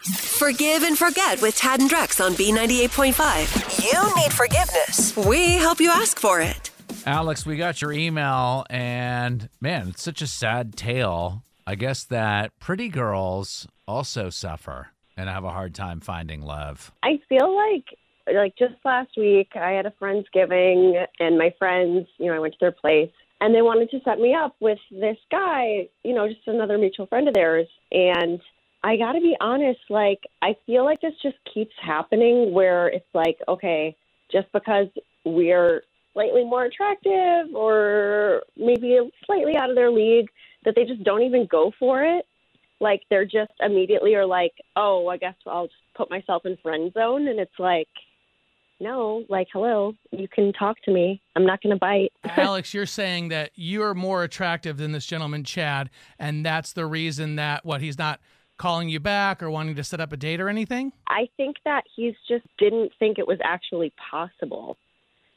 Forgive and forget with Tad and Drex on B98.5. You need forgiveness. We help you ask for it. Alex, we got your email, and man, it's such a sad tale. I guess that pretty girls also suffer and have a hard time finding love. I feel like like just last week I had a friendsgiving and my friends, you know, I went to their place and they wanted to set me up with this guy, you know, just another mutual friend of theirs and I got to be honest, like I feel like this just keeps happening where it's like, okay, just because we're slightly more attractive or maybe slightly out of their league that they just don't even go for it. Like they're just immediately are like, "Oh, I guess I'll just put myself in friend zone." And it's like, "No, like hello, you can talk to me. I'm not going to bite." Alex, you're saying that you're more attractive than this gentleman, Chad, and that's the reason that what he's not calling you back or wanting to set up a date or anything? I think that he's just didn't think it was actually possible.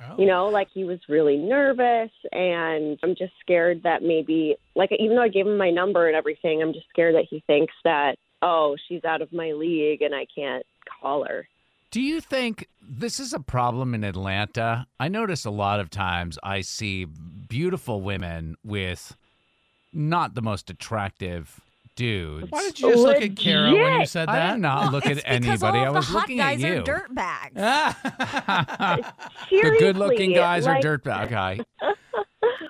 Oh. You know, like he was really nervous, and I'm just scared that maybe, like, even though I gave him my number and everything, I'm just scared that he thinks that, oh, she's out of my league and I can't call her. Do you think this is a problem in Atlanta? I notice a lot of times I see beautiful women with not the most attractive dudes. Why did you just look at Kara when you Legit. said I that? did not look at It's because anybody. all I of was the hot looking guys at you. are dirt bags. the Seriously, good-looking guys like, are dirtbag. Okay.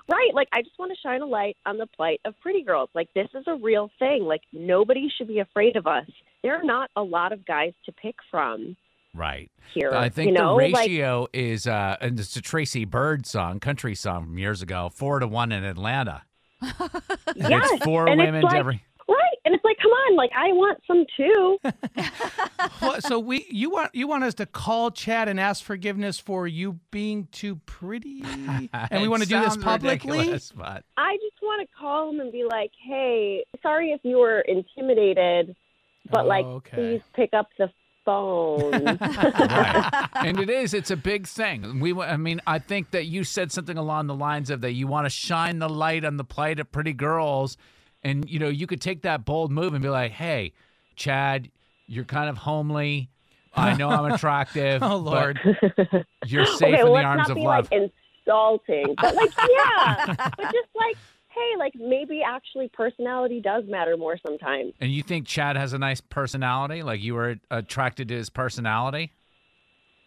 Right. Like, I just want to shine a light on the plight of pretty girls. Like, this is a real thing. Like, nobody should be afraid of us. There are not a lot of guys to pick from Right. here. I think you know? the like, ratio is, uh, and it's a Tracy Byrd song, country song from years ago, four to one in Atlanta. And yes. it's four and women it's to like, every. Right. And it's like, come on. Like, I want some too. What, so we you want you want us to call Chad and ask forgiveness for you being too pretty, and we want to do this publicly. but I just want to call him and be like, hey, sorry if you were intimidated, but, oh, like, Oh, Okay. please pick up the phone. right. and it is. It's a big thing. We. I mean, I think that you said something along the lines of that you want to shine the light on the plight of pretty girls, and you know you could take that bold move and be like, "Hey, Chad, you're kind of homely. I know I'm attractive. Oh but Lord. you're safe okay, in well, the let's arms not of be love." like insulting, but like, yeah, but just like, hey, like maybe actually personality does matter more sometimes. and you think Chad has a nice personality? Like you were attracted to his personality?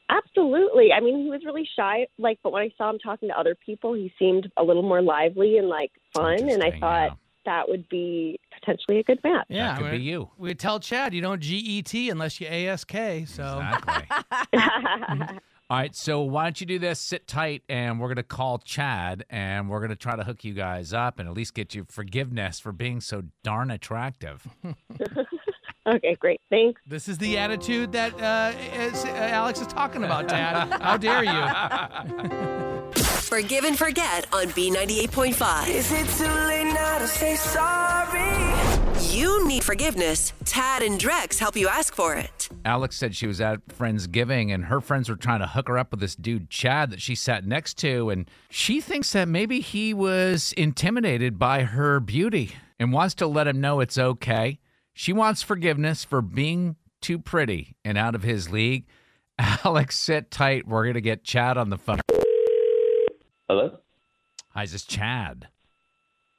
Absolutely. I mean, he was really shy, like, but when I saw him talking to other people, he seemed a little more lively and like fun, and I thought yeah. That would be potentially a good match. Yeah, that could we- be you. We tell Chad you don't GET unless you ASK. So Exactly. All right, so why don't you do this? Sit tight, and we're gonna call Chad, and we're gonna try to hook you guys up, and at least get you forgiveness for being so darn attractive. okay, great. Thanks. this is the attitude that uh, is- uh, Alex is talking about, Tad. How dare you? Forgive and forget on B98.5. Is it too late now to say sorry? You need forgiveness. Tad and Drex help you ask for it. Alex said she was at Friendsgiving, and her friends were trying to hook her up with this dude Chad that she sat next to, and she thinks that maybe he was intimidated by her beauty and wants to let him know it's okay. She wants forgiveness for being too pretty and out of his league. Alex, sit tight. We're gonna get Chad on the phone. Hello? Hi, this is Chad.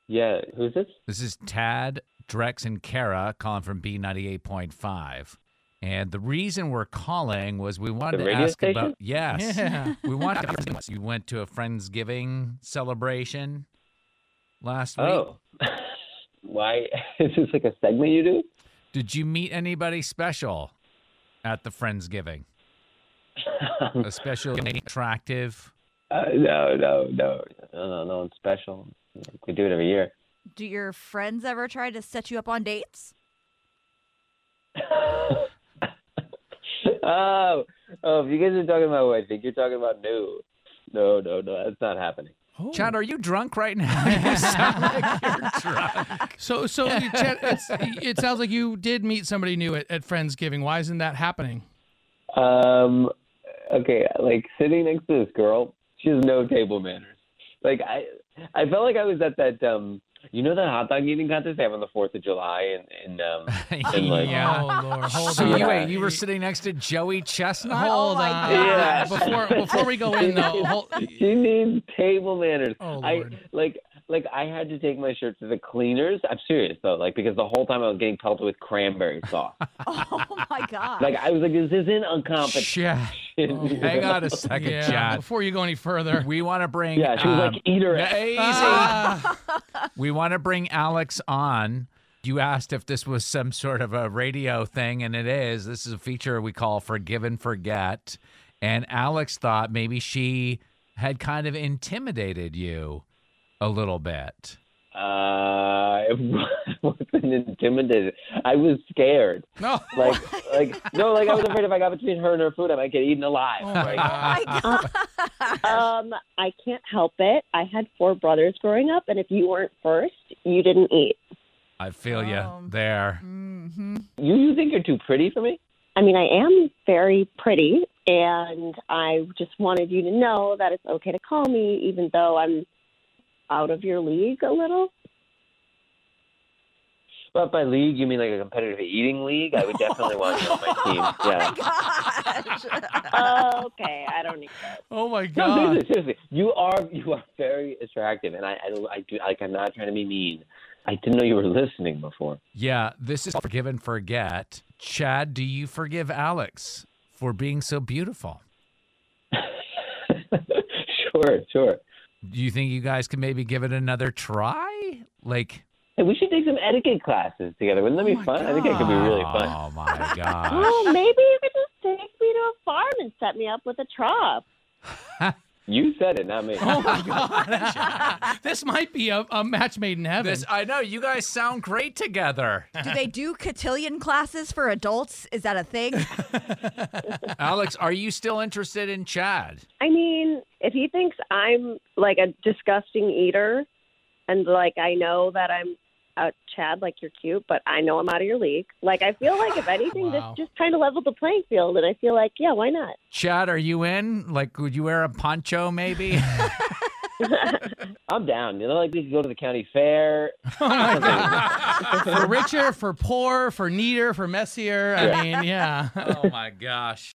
Yeah, who's this? This is Tad, Drex, and Kara calling from B98.5. And the reason we're calling was we wanted The to radio ask station? about yes. Yeah. We wanted to ask, you went to a Friendsgiving celebration last oh. week. Oh. Why? Is this like a segment you do? Did you meet anybody special at the Friendsgiving? Especially attractive? Uh, no, no, no, no, no, no one special. We do it every year. Do your friends ever try to set you up on dates? Oh, oh, if you guys are talking about what I think you're talking about, no, no, no, no, that's not happening. Chad, are you drunk right now? you sound like you're drunk. So, so Chad, it's, it sounds like you did meet somebody new at, at Friendsgiving. Why isn't that happening? Um, okay, like sitting next to this girl, she has no table manners. Like I, I felt like I was at that um, you know, that hot dog eating contest they have on the Fourth of July, and and um, and like Yeah. Oh Lord, hold So on. you, wait, you were sitting next to Joey Chestnut? Hold my on. Yeah. Before before we go in though, hold, she needs table manners. Oh, Lord. I like like I had to take my shirt to the cleaners. I'm serious though, like because the whole time I was getting pelted with cranberry sauce. Oh my god. like I was like, this isn't a competition. Chad, hang on a second, yeah. Chad. Before you go any further, We want to bring. Yeah, she was um, like, eat her. yeah, easy. Ah. We want to bring Alex on. You asked if this was some sort of a radio thing, and it is. This is a feature we call Forgive and Forget. And Alex thought maybe she had kind of intimidated you a little bit. Uh, I wasn't intimidated. I was scared. no. Like, like no, like I was afraid if I got between her and her food, I might get eaten alive. Oh my Like, God. Um, I can't help it. I had four brothers growing up, and if you weren't first, you didn't eat. I feel you Um, there. hmm you you think you're too pretty for me? I mean, I am very pretty, and I just wanted you to know that it's okay to call me, even though I'm out of your league a little. But by league, you mean like a competitive eating league? I would definitely want you on my team. Oh yeah. Gosh. Oh, okay, I don't need that. Oh my No, God. seriously, seriously. You are you are very attractive, and I I, I do like I'm not trying to be mean. I didn't know you were listening before. Yeah, this is Forgive and Forget. Chad, do you forgive Alex for being so beautiful? sure, sure. Do you think you guys can maybe give it another try? Like, Hey, we should take some etiquette classes together. Wouldn't that be oh fun? I think that could be really fun. Oh my god! Oh, maybe you could just take me to a farm and set me up with a trop. You said it, not me. Oh my God. this might be a, a match made in heaven. This I know you guys sound great together. Do they do cotillion classes for adults? Is that a thing? Alex, are you still interested in Chad? I mean, if he thinks I'm like a disgusting eater, and like I know that I'm uh, Chad, like you're cute, but I know I'm out of your league. Like I feel like if anything, Wow. this just kind of leveled the playing field, and I feel like yeah, why not? Chad, are you in? Like, would you wear a poncho maybe? I'm down. You know, like we could go to the county fair. for richer, for poor, for neater, for messier. I mean, yeah. oh my gosh.